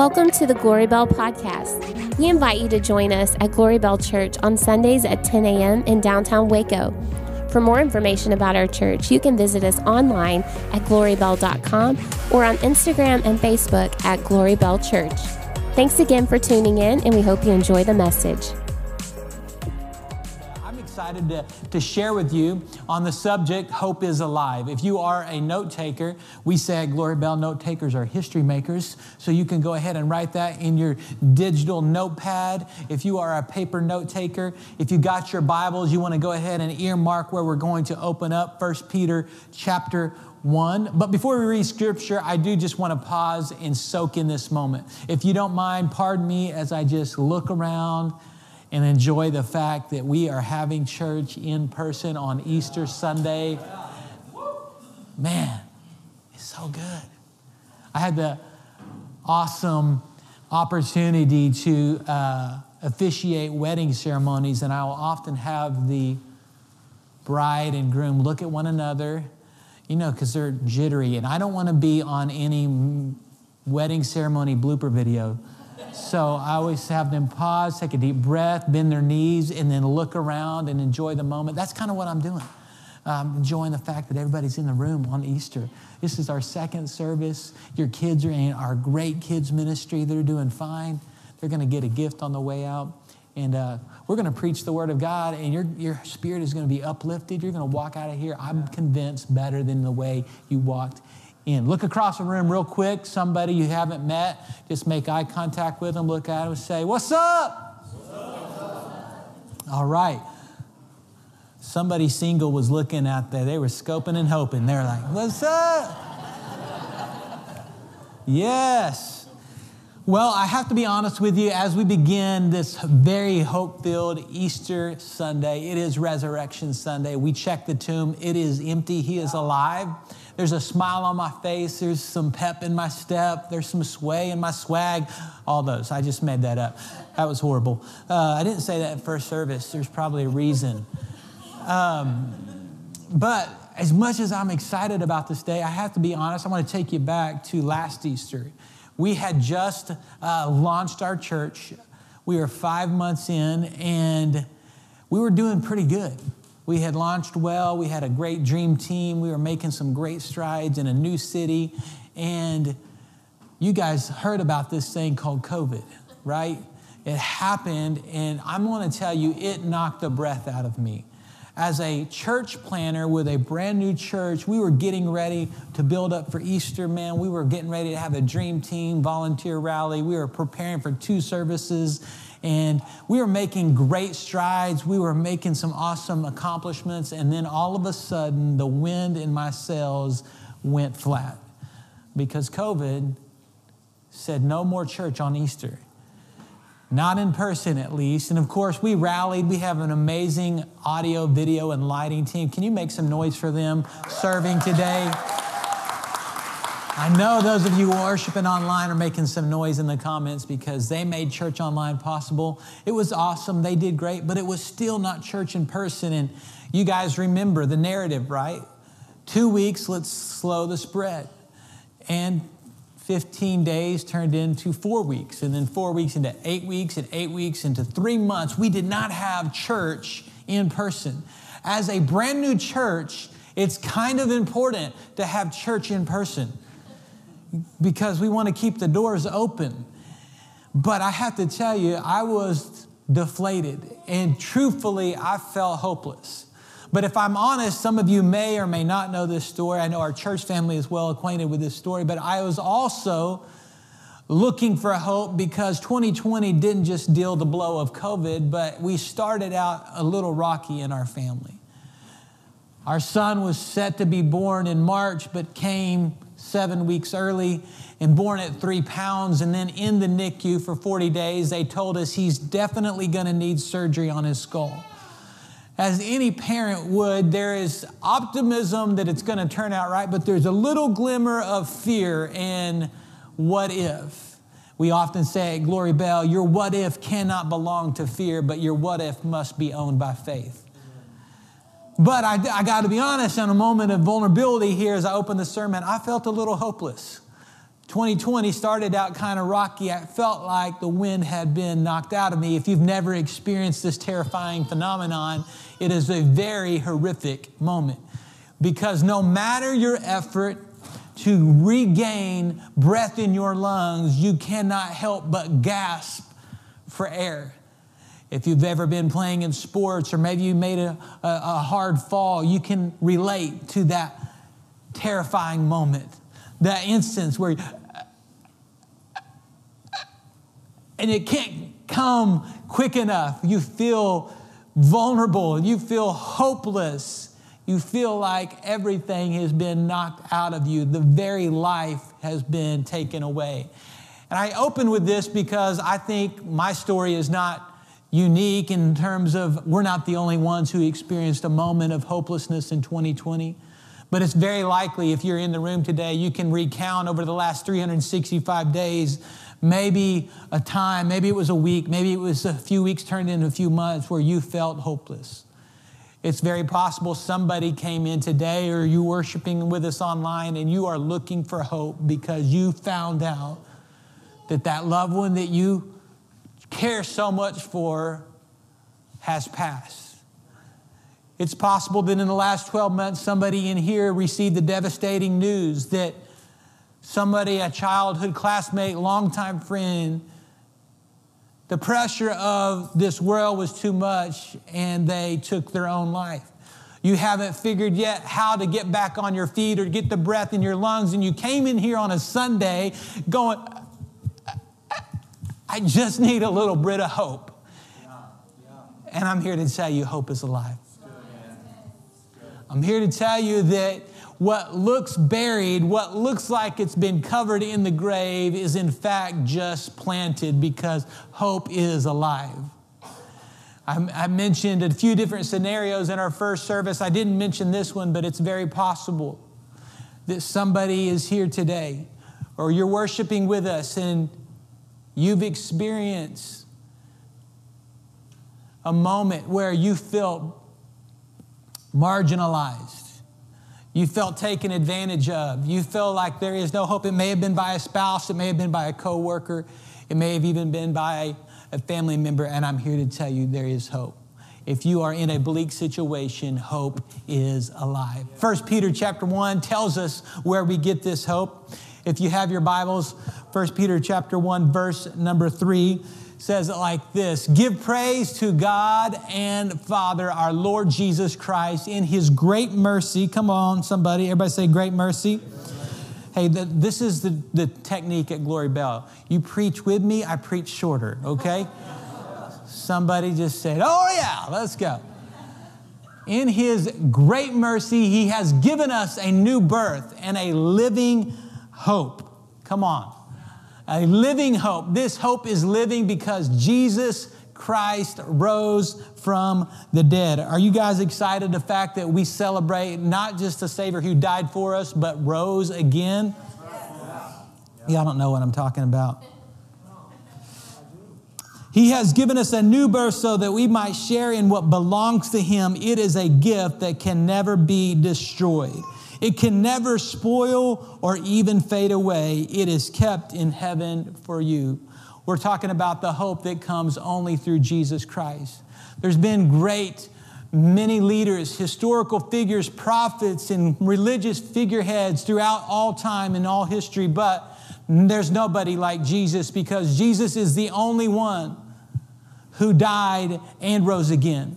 Welcome to the Glory Bell podcast. We invite you to join us at Glory Bell Church on Sundays at 10 a.m. in downtown Waco. For more information about our church, you can visit us online at glorybell.com or on Instagram and Facebook at Glory Bell Church. Thanks again for tuning in, and we hope you enjoy the message excited to, to share with you on the subject Hope is Alive. If you are a note taker, we say at Glory Bell, note takers are history makers. So you can go ahead and write that in your digital notepad. If you are a paper note taker, if you got your Bibles, you want to go ahead and earmark where we're going to open up 1 Peter chapter 1. But before we read scripture, I do just want to pause and soak in this moment. If you don't mind, pardon me as I just look around and enjoy the fact that we are having church in person on Easter Sunday. Man, it's so good. I had the awesome opportunity to uh, officiate wedding ceremonies, and I will often have the bride and groom look at one another, you know, because they're jittery, and I don't want to be on any wedding ceremony blooper video. So I always have them pause, take a deep breath, bend their knees, and then look around and enjoy the moment. That's kind of what I'm doing. I'm enjoying the fact that everybody's in the room on Easter. This is our second service. Your kids are in our great kids ministry. They're doing fine. They're going to get a gift on the way out. And uh, we're going to preach the word of God, and your, your spirit is going to be uplifted. You're going to walk out of here, I'm convinced, better than the way you walked in. Look across the room real quick, somebody you haven't met, just make eye contact with them, look at them, and say, What's up? What's up? All right. Somebody single was looking at there. They were scoping and hoping. They're like, What's up? yes. Well, I have to be honest with you as we begin this very hope filled Easter Sunday. It is Resurrection Sunday. We check the tomb, it is empty, He is alive. There's a smile on my face. There's some pep in my step. There's some sway in my swag. All those. I just made that up. That was horrible. Uh, I didn't say that in first service. There's probably a reason. Um, but as much as I'm excited about this day, I have to be honest. I want to take you back to last Easter. We had just uh, launched our church. We were five months in, and we were doing pretty good. We had launched well. We had a great dream team. We were making some great strides in a new city. And you guys heard about this thing called COVID, right? It happened, and I'm going to tell you, it knocked the breath out of me. As a church planner with a brand new church, we were getting ready to build up for Easter, man. We were getting ready to have a dream team volunteer rally. We were preparing for two services and we were making great strides. We were making some awesome accomplishments. And then all of a sudden, the wind in my sails went flat because COVID said no more church on Easter. Not in person, at least. And of course, we rallied. We have an amazing audio, video, and lighting team. Can you make some noise for them serving today? I know those of you worshiping online are making some noise in the comments because they made church online possible. It was awesome. They did great, but it was still not church in person. And you guys remember the narrative, right? Two weeks, let's slow the spread. And 15 days turned into four weeks, and then four weeks into eight weeks, and eight weeks into three months. We did not have church in person. As a brand new church, it's kind of important to have church in person because we want to keep the doors open. But I have to tell you, I was deflated and truthfully, I felt hopeless. But if I'm honest, some of you may or may not know this story. I know our church family is well acquainted with this story, but I was also looking for hope because 2020 didn't just deal the blow of COVID, but we started out a little rocky in our family. Our son was set to be born in March, but came seven weeks early and born at three pounds and then in the NICU for 40 days. They told us he's definitely going to need surgery on his skull. As any parent would, there is optimism that it's going to turn out right, but there's a little glimmer of fear and what if. We often say at Glory Bell, your what if cannot belong to fear, but your what if must be owned by faith. But I, I got to be honest, in a moment of vulnerability here as I opened the sermon, I felt a little hopeless. 2020 started out kind of rocky. I felt like the wind had been knocked out of me. If you've never experienced this terrifying phenomenon, it is a very horrific moment because no matter your effort to regain breath in your lungs, you cannot help but gasp for air. If you've ever been playing in sports or maybe you made a, a, a hard fall, you can relate to that terrifying moment, that instance where and it can't come quick enough. You feel vulnerable, you feel hopeless, you feel like everything has been knocked out of you, the very life has been taken away. And I open with this because I think my story is not unique in terms of we're not the only ones who experienced a moment of hopelessness in 2020. But it's very likely if you're in the room today, you can recount over the last 365 days maybe a time, maybe it was a week, maybe it was a few weeks turned into a few months where you felt hopeless. It's very possible somebody came in today or you worshiping with us online and you are looking for hope because you found out that that loved one that you care so much for has passed. It's possible that in the last 12 months, somebody in here received the devastating news that somebody, a childhood classmate, longtime friend, the pressure of this world was too much and they took their own life. You haven't figured yet how to get back on your feet or get the breath in your lungs, and you came in here on a Sunday going, I just need a little bit of hope. And I'm here to tell you, hope is alive. I'm here to tell you that what looks buried, what looks like it's been covered in the grave, is in fact just planted because hope is alive. I, mentioned a few different scenarios in our first service. I didn't mention this one, but it's very possible that somebody is here today or you're worshiping with us and you've experienced a moment where you felt marginalized you felt taken advantage of. You feel like there is no hope. It may have been by a spouse, it may have been by a coworker, it may have even been by a family member, and I'm here to tell you there is hope. If you are in a bleak situation, hope is alive. First Peter chapter 1 tells us where we get this hope. If you have your Bibles, First Peter chapter 1 verse number 3 says it like this Give praise to God and Father, our Lord Jesus Christ, in his great mercy. Come on, somebody, everybody say great mercy. Hey, the, this is the, the technique at Glory Bell. You preach with me, I preach shorter, okay? Somebody just said, Oh, yeah, let's go. In his great mercy, he has given us a new birth and a living hope. Come on a living hope. This hope is living because Jesus Christ rose from the dead. Are you guys excited the fact that we celebrate not just a Savior who died for us, but rose again? Y'all don't know what I'm talking about. He has given us a new birth so that we might share in what belongs to Him. It is a gift that can never be destroyed. It can never spoil or even fade away. It is kept in heaven for you. We're talking about the hope that comes only through Jesus Christ. There's been great many leaders, historical figures, prophets, and religious figureheads throughout all time and all history, but there's nobody like Jesus because Jesus is the only one who died and rose again.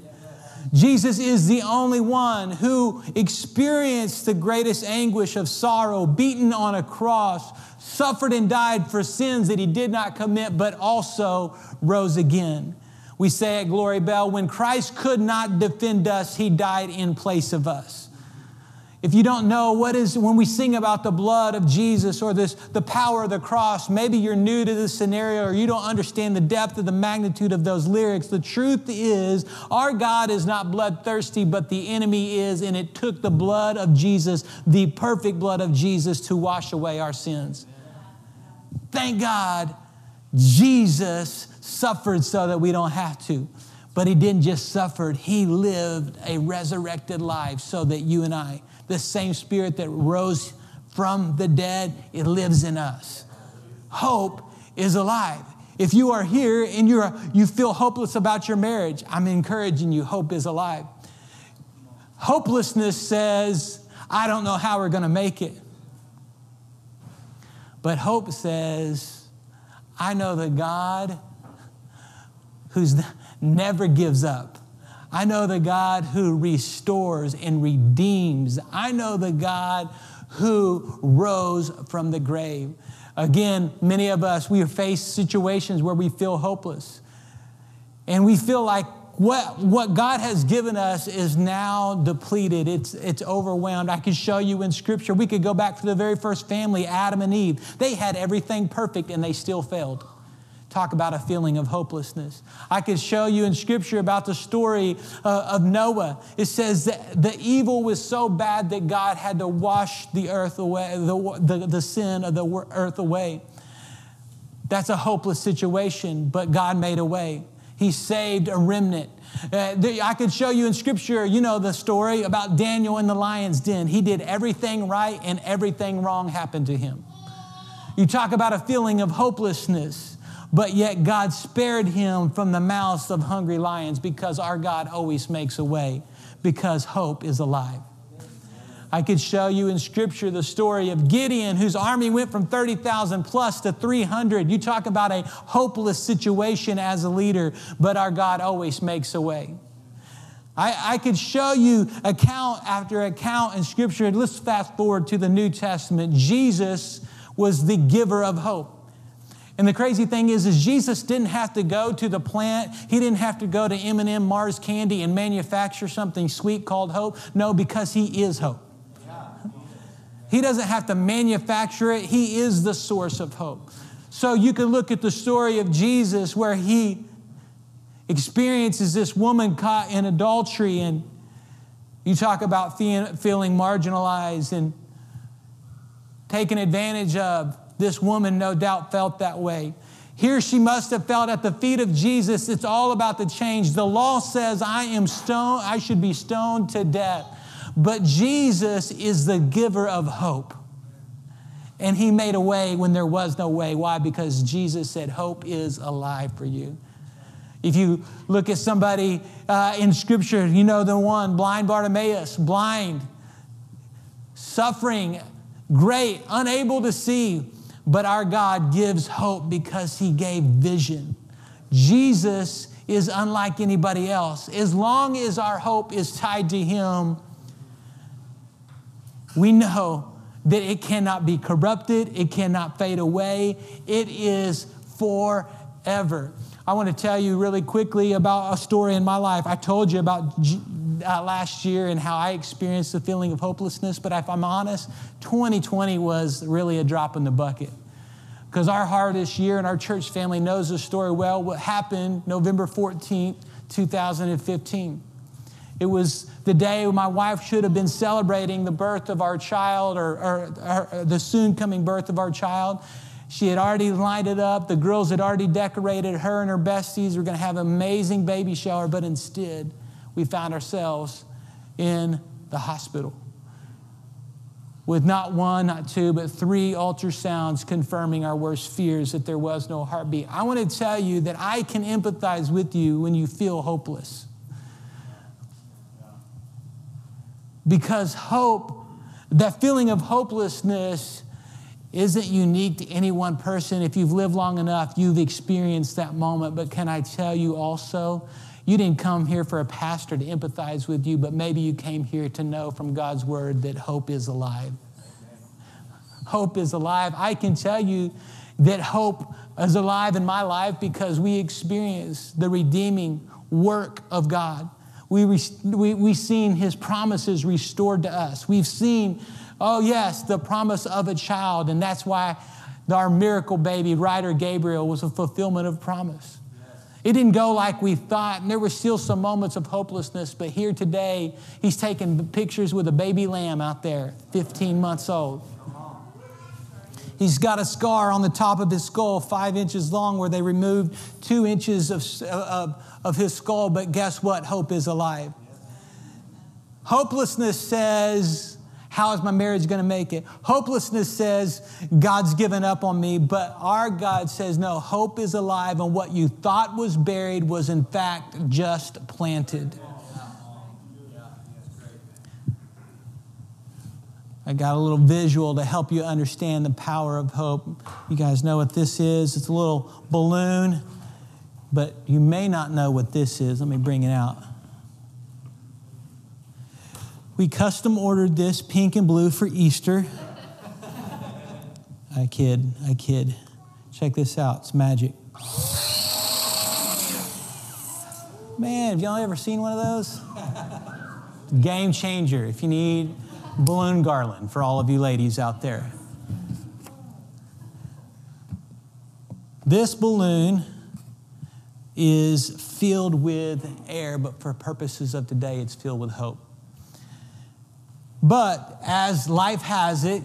Jesus is the only one who experienced the greatest anguish of sorrow, beaten on a cross, suffered and died for sins that he did not commit, but also rose again. We say at Glory Bell, when Christ could not defend us, he died in place of us. If you don't know what is when we sing about the blood of Jesus or this the power of the cross, maybe you're new to this scenario or you don't understand the depth of the magnitude of those lyrics. The truth is, our God is not bloodthirsty, but the enemy is, and it took the blood of Jesus, the perfect blood of Jesus, to wash away our sins. Thank God Jesus suffered so that we don't have to. But he didn't just suffer, he lived a resurrected life so that you and I the same spirit that rose from the dead, it lives in us. hope is alive. If you are here and you're, you feel hopeless about your marriage, I'm encouraging you, hope is alive. Hopelessness says, I don't know how we're going to make it. But hope says, I know the God who's never gives up. I know the God who restores and redeems. I know the God who rose from the grave. Again, many of us, we face situations where we feel hopeless. And we feel like what, what God has given us is now depleted. It's, it's overwhelmed. I could show you in Scripture. We could go back to the very first family, Adam and Eve. They had everything perfect and they still failed. Talk about a feeling of hopelessness. I could show you in Scripture about the story uh, of Noah. It says that the evil was so bad that God had to wash the earth away, the, the, the sin of the earth away. That's a hopeless situation, but God made a way. He saved a remnant. Uh, I could show you in scripture, you know, the story about Daniel in the lion's den. He did everything right and everything wrong happened to him. You talk about a feeling of hopelessness but yet God spared him from the mouths of hungry lions because our God always makes a way because hope is alive. I could show you in scripture the story of Gideon, whose army went from 30,000 plus to 300. You talk about a hopeless situation as a leader, but our God always makes a way. I, I could show you account after account in scripture. Let's fast forward to the New Testament. Jesus was the giver of hope. And the crazy thing is, is Jesus didn't have to go to the plant. He didn't have to go to M&M Mars Candy and manufacture something sweet called hope. No, because he is hope. He doesn't have to manufacture it. He is the source of hope. So you can look at the story of Jesus where he experiences this woman caught in adultery and you talk about feeling marginalized and taken advantage of. This woman, no doubt, felt that way. Here she must have felt at the feet of Jesus. It's all about the change. The law says I am stoned, I should be stoned to death. But Jesus is the giver of hope. And he made a way when there was no way. Why? Because Jesus said, Hope is alive for you. If you look at somebody uh, in Scripture, you know the one, blind Bartimaeus, blind, suffering, great, unable to see. But our God gives hope because He gave vision. Jesus is unlike anybody else. As long as our hope is tied to Him, we know that it cannot be corrupted, it cannot fade away, it is forever. I want to tell you really quickly about a story in my life. I told you about uh, last year and how I experienced the feeling of hopelessness, but if I'm honest, 2020 was really a drop in the bucket. Because our hardest year and our church family knows the story well. What happened November 14th, 2015. It was the day my wife should have been celebrating the birth of our child or, or, or the soon coming birth of our child. She had already lined it up. The girls had already decorated. Her and her besties were going to have an amazing baby shower, but instead, we found ourselves in the hospital with not one, not two, but three ultrasounds confirming our worst fears that there was no heartbeat. I want to tell you that I can empathize with you when you feel hopeless. Because hope, that feeling of hopelessness, isn't unique to any one person. If you've lived long enough, you've experienced that moment. But can I tell you also you didn't come here for a pastor to empathize with you, but maybe you came here to know from God's word that hope is alive. Hope is alive. I can tell you that hope is alive in my life because we experience the redeeming work of God. We, we, we've seen his promises restored to us. We've seen, oh, yes, the promise of a child, and that's why our miracle baby, Ryder Gabriel, was a fulfillment of promise. It didn't go like we thought, and there were still some moments of hopelessness, but here today, he's taking pictures with a baby lamb out there, 15 months old. He's got a scar on the top of his skull, five inches long, where they removed two inches of, of, of his skull, but guess what? Hope is alive. Hopelessness says, How is my marriage going to make it? Hopelessness says God's given up on me, but our God says, no, hope is alive, and what you thought was buried was in fact just planted. I got a little visual to help you understand the power of hope. You guys know what this is. It's a little balloon, but you may not know what this is. Let me bring it out. We custom ordered this pink and blue for Easter. I kid, I kid. Check this out, it's magic. Man, have y'all ever seen one of those? Game changer. If you need balloon garland for all of you ladies out there. This balloon is filled with air, but for purposes of today, it's filled with hope. But as life has it,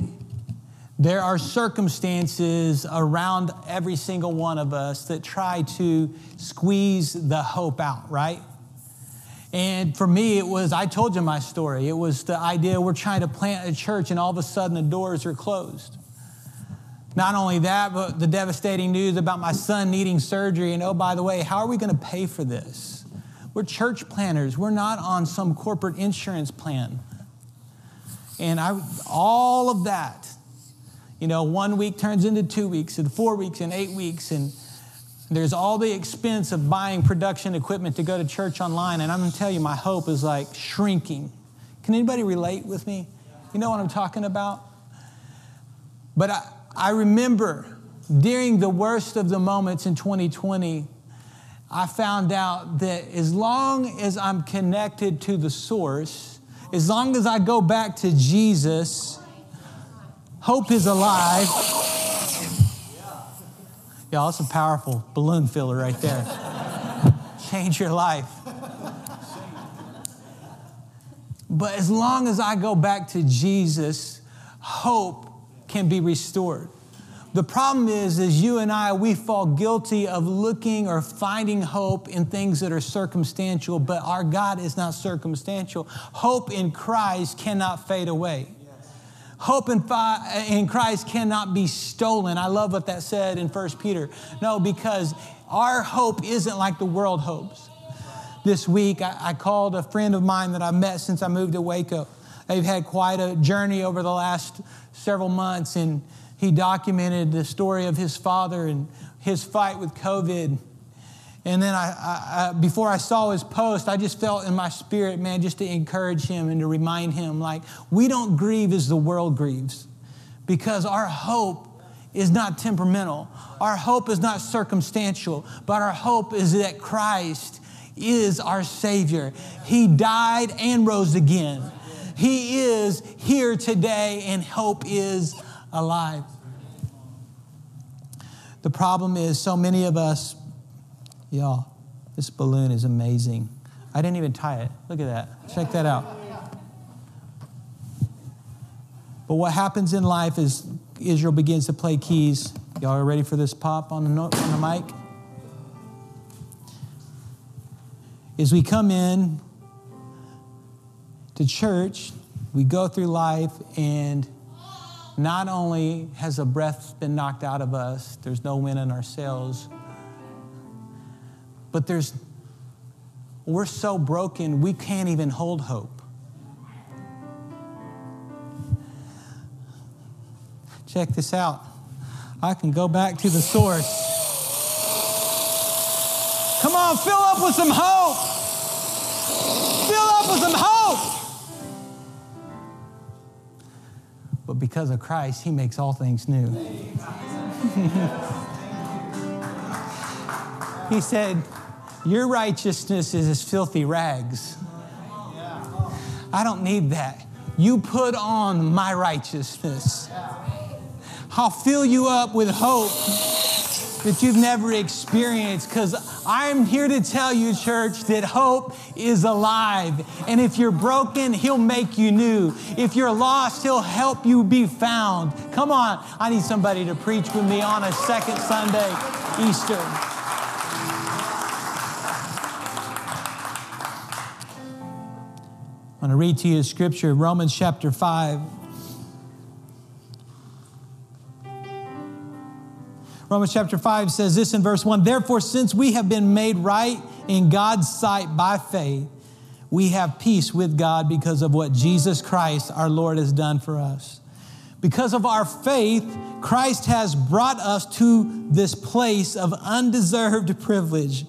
there are circumstances around every single one of us that try to squeeze the hope out, right? And for me, it was, I told you my story. It was the idea we're trying to plant a church and all of a sudden the doors are closed. Not only that, but the devastating news about my son needing surgery. And oh, by the way, how are we going to pay for this? We're church planners, we're not on some corporate insurance plan. And I, all of that, you know, one week turns into two weeks, and four weeks, and eight weeks, and there's all the expense of buying production equipment to go to church online. And I'm going to tell you, my hope is like shrinking. Can anybody relate with me? You know what I'm talking about? But I, I remember during the worst of the moments in 2020, I found out that as long as I'm connected to the source, as long as I go back to Jesus, hope is alive. Y'all, that's a powerful balloon filler right there. Change your life. But as long as I go back to Jesus, hope can be restored. The problem is, is you and I, we fall guilty of looking or finding hope in things that are circumstantial, but our God is not circumstantial. Hope in Christ cannot fade away. Hope in, in Christ cannot be stolen. I love what that said in 1 Peter. No, because our hope isn't like the world hopes. This week, I, I called a friend of mine that I've met since I moved to Waco. They've had quite a journey over the last several months, and he documented the story of his father and his fight with COVID. And then I, I, I, before I saw his post, I just felt in my spirit, man, just to encourage him and to remind him, like, we don't grieve as the world grieves because our hope is not temperamental. Our hope is not circumstantial, but our hope is that Christ is our Savior. He died and rose again. He is here today, and hope is alive. The problem is, so many of us, y'all, this balloon is amazing. I didn't even tie it. Look at that. Check that out. But what happens in life is Israel begins to play keys. Y'all are ready for this pop on the, on the mic? As we come in to church, we go through life and not only has a breath been knocked out of us, there's no wind in our sails, but there's, we're so broken, we can't even hold hope. Check this out. I can go back to the source. Come on, fill up with some hope. Fill up with some hope. But because of Christ, He makes all things new. he said, Your righteousness is as filthy rags. I don't need that. You put on my righteousness. I'll fill you up with hope that you've never experienced because I'm here to tell you, church, that hope is alive. And if you're broken, He'll make you new. If you're lost, He'll help you be found. Come on, I need somebody to preach with me on a second Sunday, Easter. I'm going to read to you a scripture, Romans chapter 5. Romans chapter 5 says this in verse 1 Therefore, since we have been made right in God's sight by faith, we have peace with God because of what Jesus Christ, our Lord, has done for us. Because of our faith, Christ has brought us to this place of undeserved privilege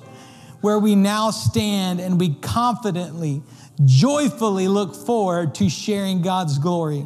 where we now stand and we confidently, joyfully look forward to sharing God's glory.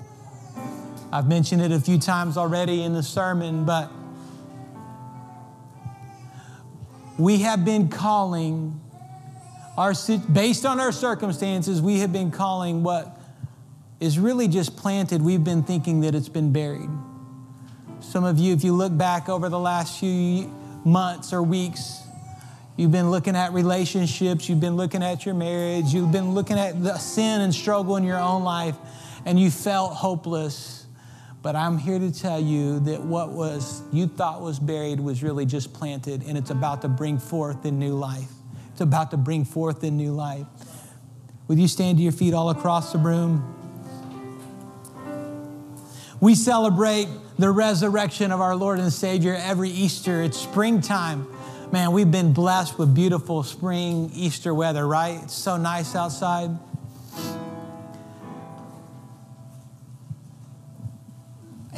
I've mentioned it a few times already in the sermon, but we have been calling our based on our circumstances, we have been calling what is really just planted. We've been thinking that it's been buried. Some of you, if you look back over the last few months or weeks, you've been looking at relationships, you've been looking at your marriage, you've been looking at the sin and struggle in your own life, and you felt hopeless but I'm here to tell you that what was you thought was buried was really just planted and it's about to bring forth in new life. It's about to bring forth in new life. Would you stand to your feet all across the room? We celebrate the resurrection of our Lord and Savior every Easter. It's springtime. Man, we've been blessed with beautiful spring Easter weather, right? It's so nice outside.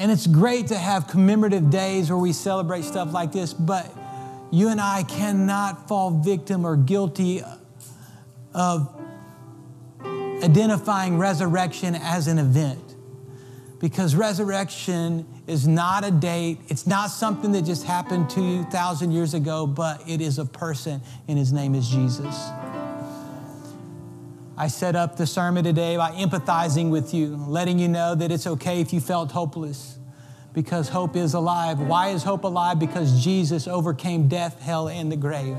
And it's great to have commemorative days where we celebrate stuff like this, but you and I cannot fall victim or guilty of identifying resurrection as an event. Because resurrection is not a date, it's not something that just happened 2,000 years ago, but it is a person, and his name is Jesus. I set up the sermon today by empathizing with you, letting you know that it's okay if you felt hopeless because hope is alive. Why is hope alive? Because Jesus overcame death, hell, and the grave.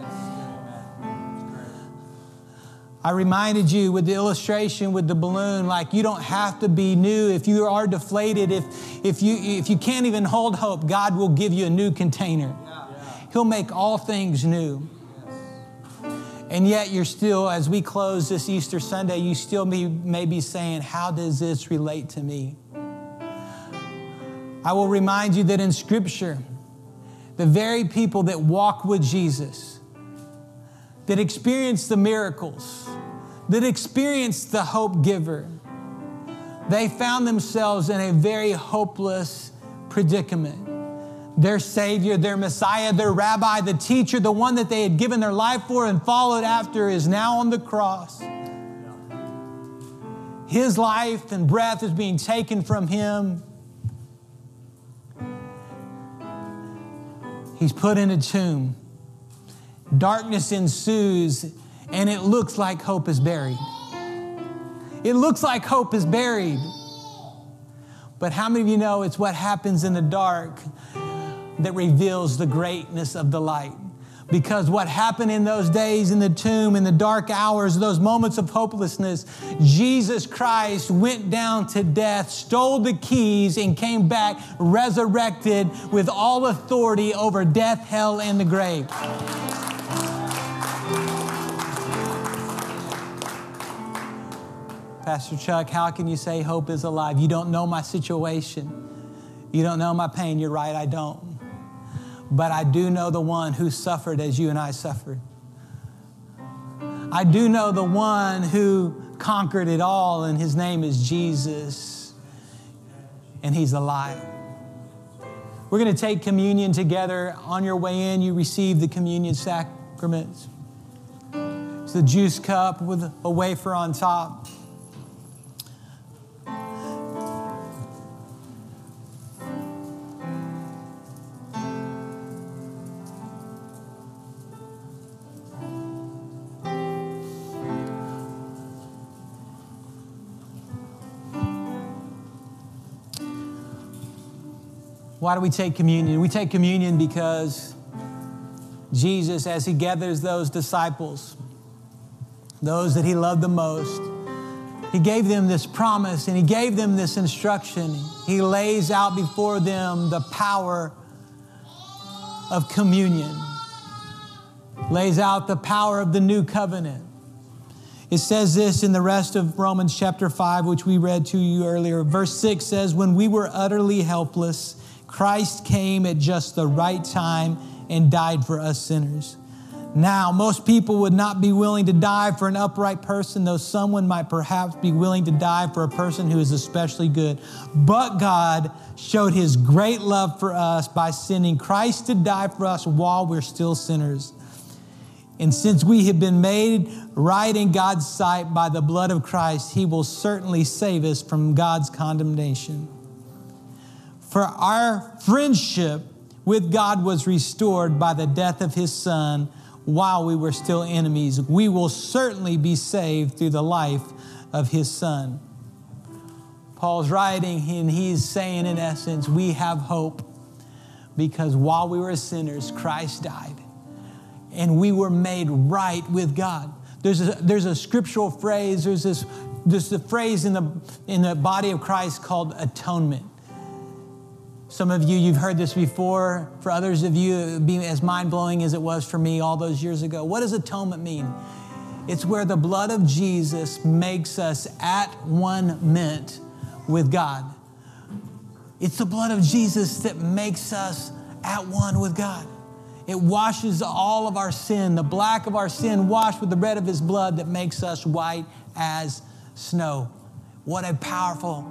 I reminded you with the illustration with the balloon, like you don't have to be new. If you are deflated, if, if, you, if you can't even hold hope, God will give you a new container. He'll make all things new. And yet, you're still, as we close this Easter Sunday, you still may, may be saying, How does this relate to me? I will remind you that in Scripture, the very people that walk with Jesus, that experience the miracles, that experience the hope giver, they found themselves in a very hopeless predicament their Savior, their Messiah, their Rabbi, the teacher, the one that they had given their life for and followed after, is now on the cross. His life and breath is being taken from him. He's put in a tomb. Darkness ensues, and it looks like hope is buried. It looks like hope is buried. But how many of you know it's what happens in the dark that reveals the greatness of the light. Because what happened in those days in the tomb, in the dark hours, those moments of hopelessness, Jesus Christ went down to death, stole the keys, and came back resurrected with all authority over death, hell, and the grave. Pastor Chuck, how can you say hope is alive? You don't know my situation. You don't know my pain. You're right, I don't but I do know the one who suffered as you and I suffered. I do know the one who conquered it all, and his name is Jesus, and he's alive. We're going to take communion together. On your way in, you receive the communion sacraments. It's the juice cup with a wafer on top. Why do we take communion? We take communion because Jesus, as he gathers those disciples, those that he loved the most, he gave them this promise and he gave them this instruction. He lays out before them the power of communion, lays out the power of the new covenant. It says this in the rest of Romans chapter 5, which we read to you earlier. Verse 6 says, When we were utterly helpless, Christ came at just the right time and died for us sinners. Now, most people would not be willing to die for an upright person, though someone might perhaps be willing to die for a person who is especially good. But God showed his great love for us by sending Christ to die for us while we're still sinners. And since we have been made right in God's sight by the blood of Christ, he will certainly save us from God's condemnation. For our friendship with God was restored by the death of his son while we were still enemies. We will certainly be saved through the life of his son. Paul's writing and he's saying, in essence, we have hope because while we were sinners, Christ died and we were made right with God. There's a, there's a scriptural phrase, there's this, there's a phrase in the, in the body of Christ called atonement. Some of you, you've heard this before. For others of you, it be as mind blowing as it was for me all those years ago. What does atonement mean? It's where the blood of Jesus makes us at one mint with God. It's the blood of Jesus that makes us at one with God. It washes all of our sin, the black of our sin washed with the red of his blood that makes us white as snow. What a powerful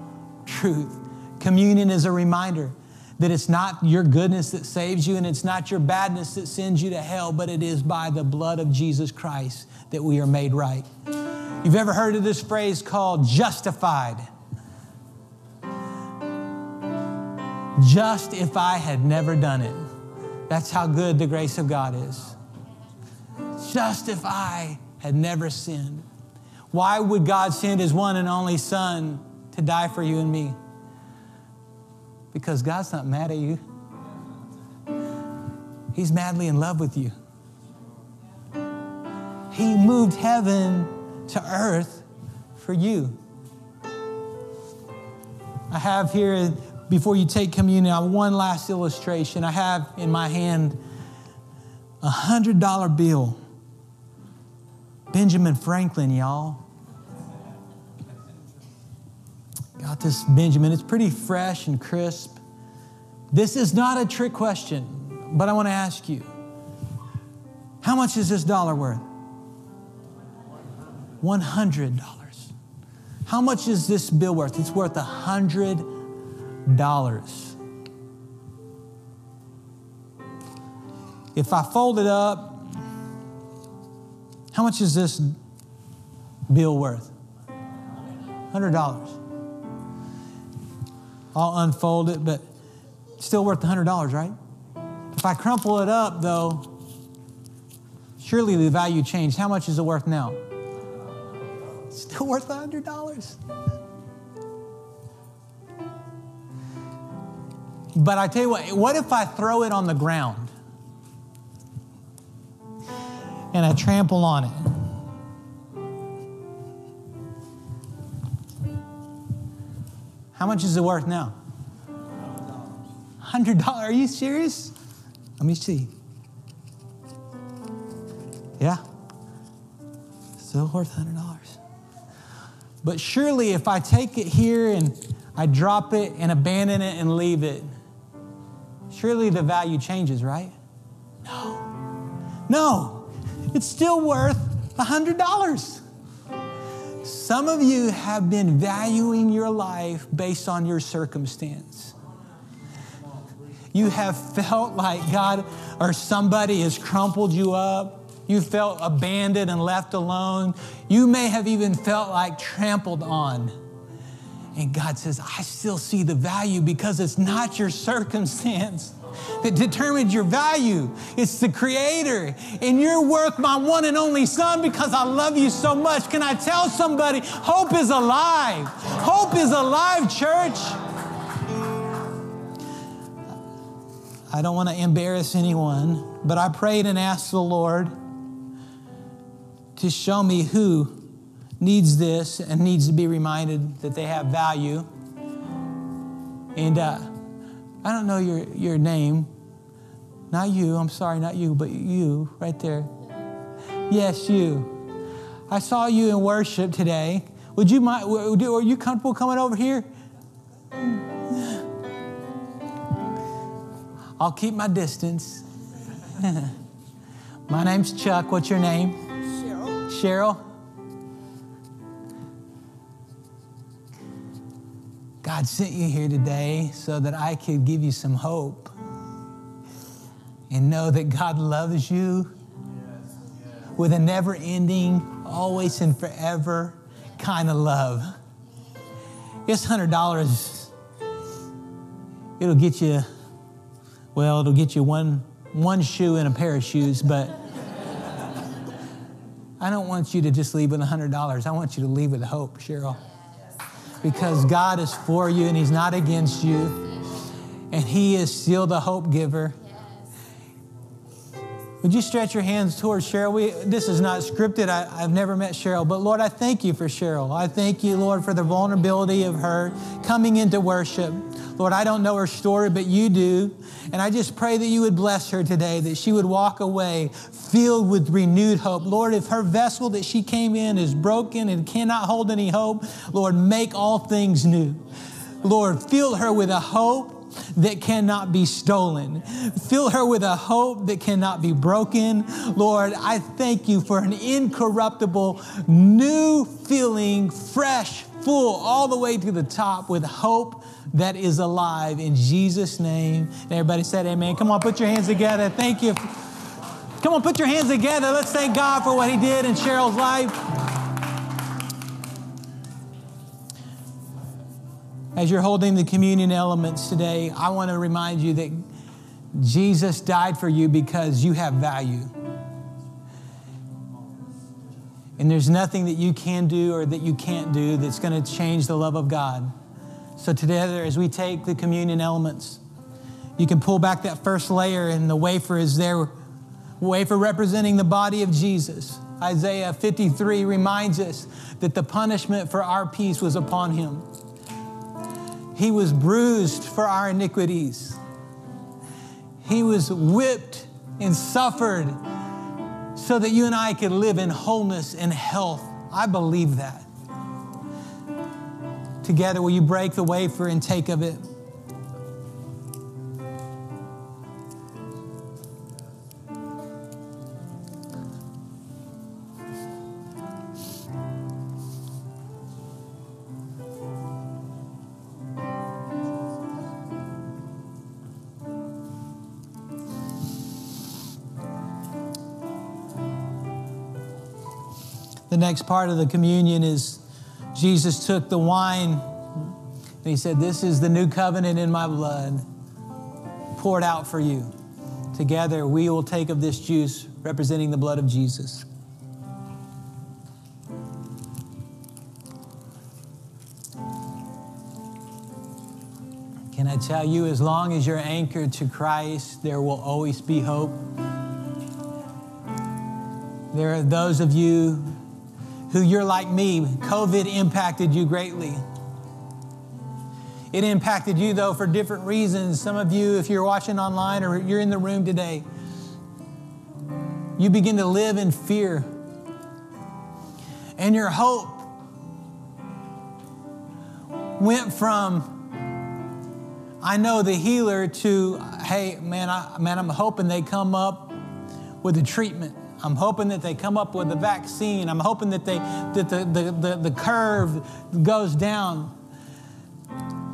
truth. Communion is a reminder that it's not your goodness that saves you and it's not your badness that sends you to hell, but it is by the blood of Jesus Christ that we are made right. You've ever heard of this phrase called justified? Just if I had never done it. That's how good the grace of God is. Just if I had never sinned. Why would God send his one and only Son to die for you and me? Because God's not mad at you. He's madly in love with you. He moved heaven to earth for you. I have here, before you take communion, one last illustration. I have in my hand a $100 bill. Benjamin Franklin, y'all. Got this Benjamin. It's pretty fresh and crisp. This is not a trick question, but I want to ask you how much is this dollar worth? $100. How much is this bill worth? It's worth $100. If I fold it up, how much is this bill worth? $100. I'll unfold it, but still worth the $100, right? If I crumple it up, though, surely the value changed. How much is it worth now? Still worth $100. But I tell you what, what if I throw it on the ground and I trample on it? How much is it worth now? $100. Are you serious? Let me see. Yeah. Still worth $100. But surely if I take it here and I drop it and abandon it and leave it, surely the value changes, right? No. No. It's still worth $100. Some of you have been valuing your life based on your circumstance. You have felt like God or somebody has crumpled you up. You felt abandoned and left alone. You may have even felt like trampled on. And God says, I still see the value because it's not your circumstance that determines your value. It's the Creator. And you're worth my one and only Son because I love you so much. Can I tell somebody, hope is alive? Hope is alive, church. I don't want to embarrass anyone, but I prayed and asked the Lord to show me who needs this and needs to be reminded that they have value. And uh, I don't know your, your name. Not you, I'm sorry, not you, but you right there. Yes, you. I saw you in worship today. Would you mind, are you comfortable coming over here? I'll keep my distance. my name's Chuck. What's your name? Cheryl. Cheryl? God sent you here today so that I could give you some hope and know that God loves you with a never ending, always and forever kind of love. It's $100. It'll get you, well, it'll get you one, one shoe and a pair of shoes, but I don't want you to just leave with $100. I want you to leave with hope, Cheryl. Because God is for you and He's not against you. And He is still the hope giver. Would you stretch your hands towards Cheryl? We, this is not scripted. I, have never met Cheryl, but Lord, I thank you for Cheryl. I thank you, Lord, for the vulnerability of her coming into worship. Lord, I don't know her story, but you do. And I just pray that you would bless her today, that she would walk away filled with renewed hope. Lord, if her vessel that she came in is broken and cannot hold any hope, Lord, make all things new. Lord, fill her with a hope that cannot be stolen. Fill her with a hope that cannot be broken. Lord, I thank you for an incorruptible, new feeling, fresh, full, all the way to the top with hope that is alive in Jesus' name. And everybody said, Amen. Come on, put your hands together. Thank you. Come on, put your hands together. Let's thank God for what He did in Cheryl's life. As you're holding the communion elements today, I want to remind you that Jesus died for you because you have value. And there's nothing that you can do or that you can't do that's going to change the love of God. So, together, as we take the communion elements, you can pull back that first layer, and the wafer is there, wafer representing the body of Jesus. Isaiah 53 reminds us that the punishment for our peace was upon him. He was bruised for our iniquities. He was whipped and suffered so that you and I could live in wholeness and health. I believe that. Together, will you break the wafer and take of it? Next part of the communion is Jesus took the wine and he said, This is the new covenant in my blood poured out for you. Together, we will take of this juice representing the blood of Jesus. Can I tell you, as long as you're anchored to Christ, there will always be hope. There are those of you who you're like me, COVID impacted you greatly. It impacted you, though, for different reasons. Some of you, if you're watching online or you're in the room today, you begin to live in fear. And your hope went from, I know the healer, to, hey, man, I, man, I'm hoping they come up with a treatment. I'm hoping that they come up with a vaccine. I'm hoping that, they, that the, the, the, the curve goes down.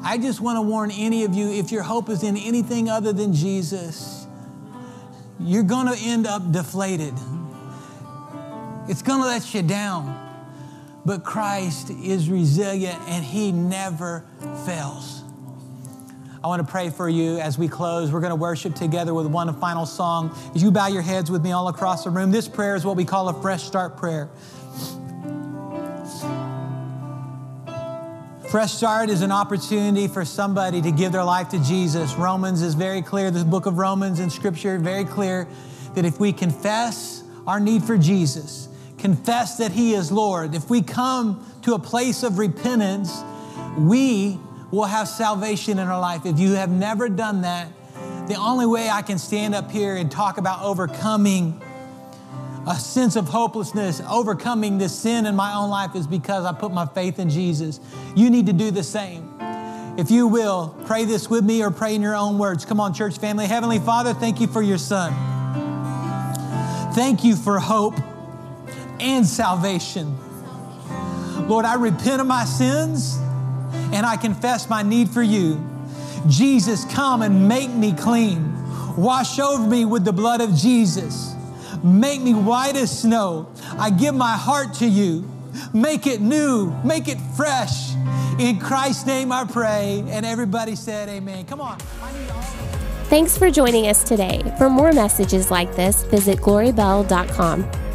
I just want to warn any of you if your hope is in anything other than Jesus, you're going to end up deflated. It's going to let you down. But Christ is resilient and he never fails. I want to pray for you as we close. We're going to worship together with one final song. As you bow your heads with me all across the room, this prayer is what we call a fresh start prayer. Fresh Start is an opportunity for somebody to give their life to Jesus. Romans is very clear, the book of Romans in Scripture, very clear that if we confess our need for Jesus, confess that He is Lord, if we come to a place of repentance, we will have salvation in our life. If you have never done that, the only way I can stand up here and talk about overcoming a sense of hopelessness, overcoming this sin in my own life is because I put my faith in Jesus. You need to do the same. If you will, pray this with me or pray in your own words. Come on, church family. Heavenly Father, thank you for your Son. Thank you for hope and salvation. Lord, I repent of my sins and I confess my need for you. Jesus, come and make me clean. Wash over me with the blood of Jesus. Make me white as snow. I give my heart to you. Make it new, make it fresh. In Christ's name I pray. And everybody said, Amen. Come on. Thanks for joining us today. For more messages like this, visit glorybell.com.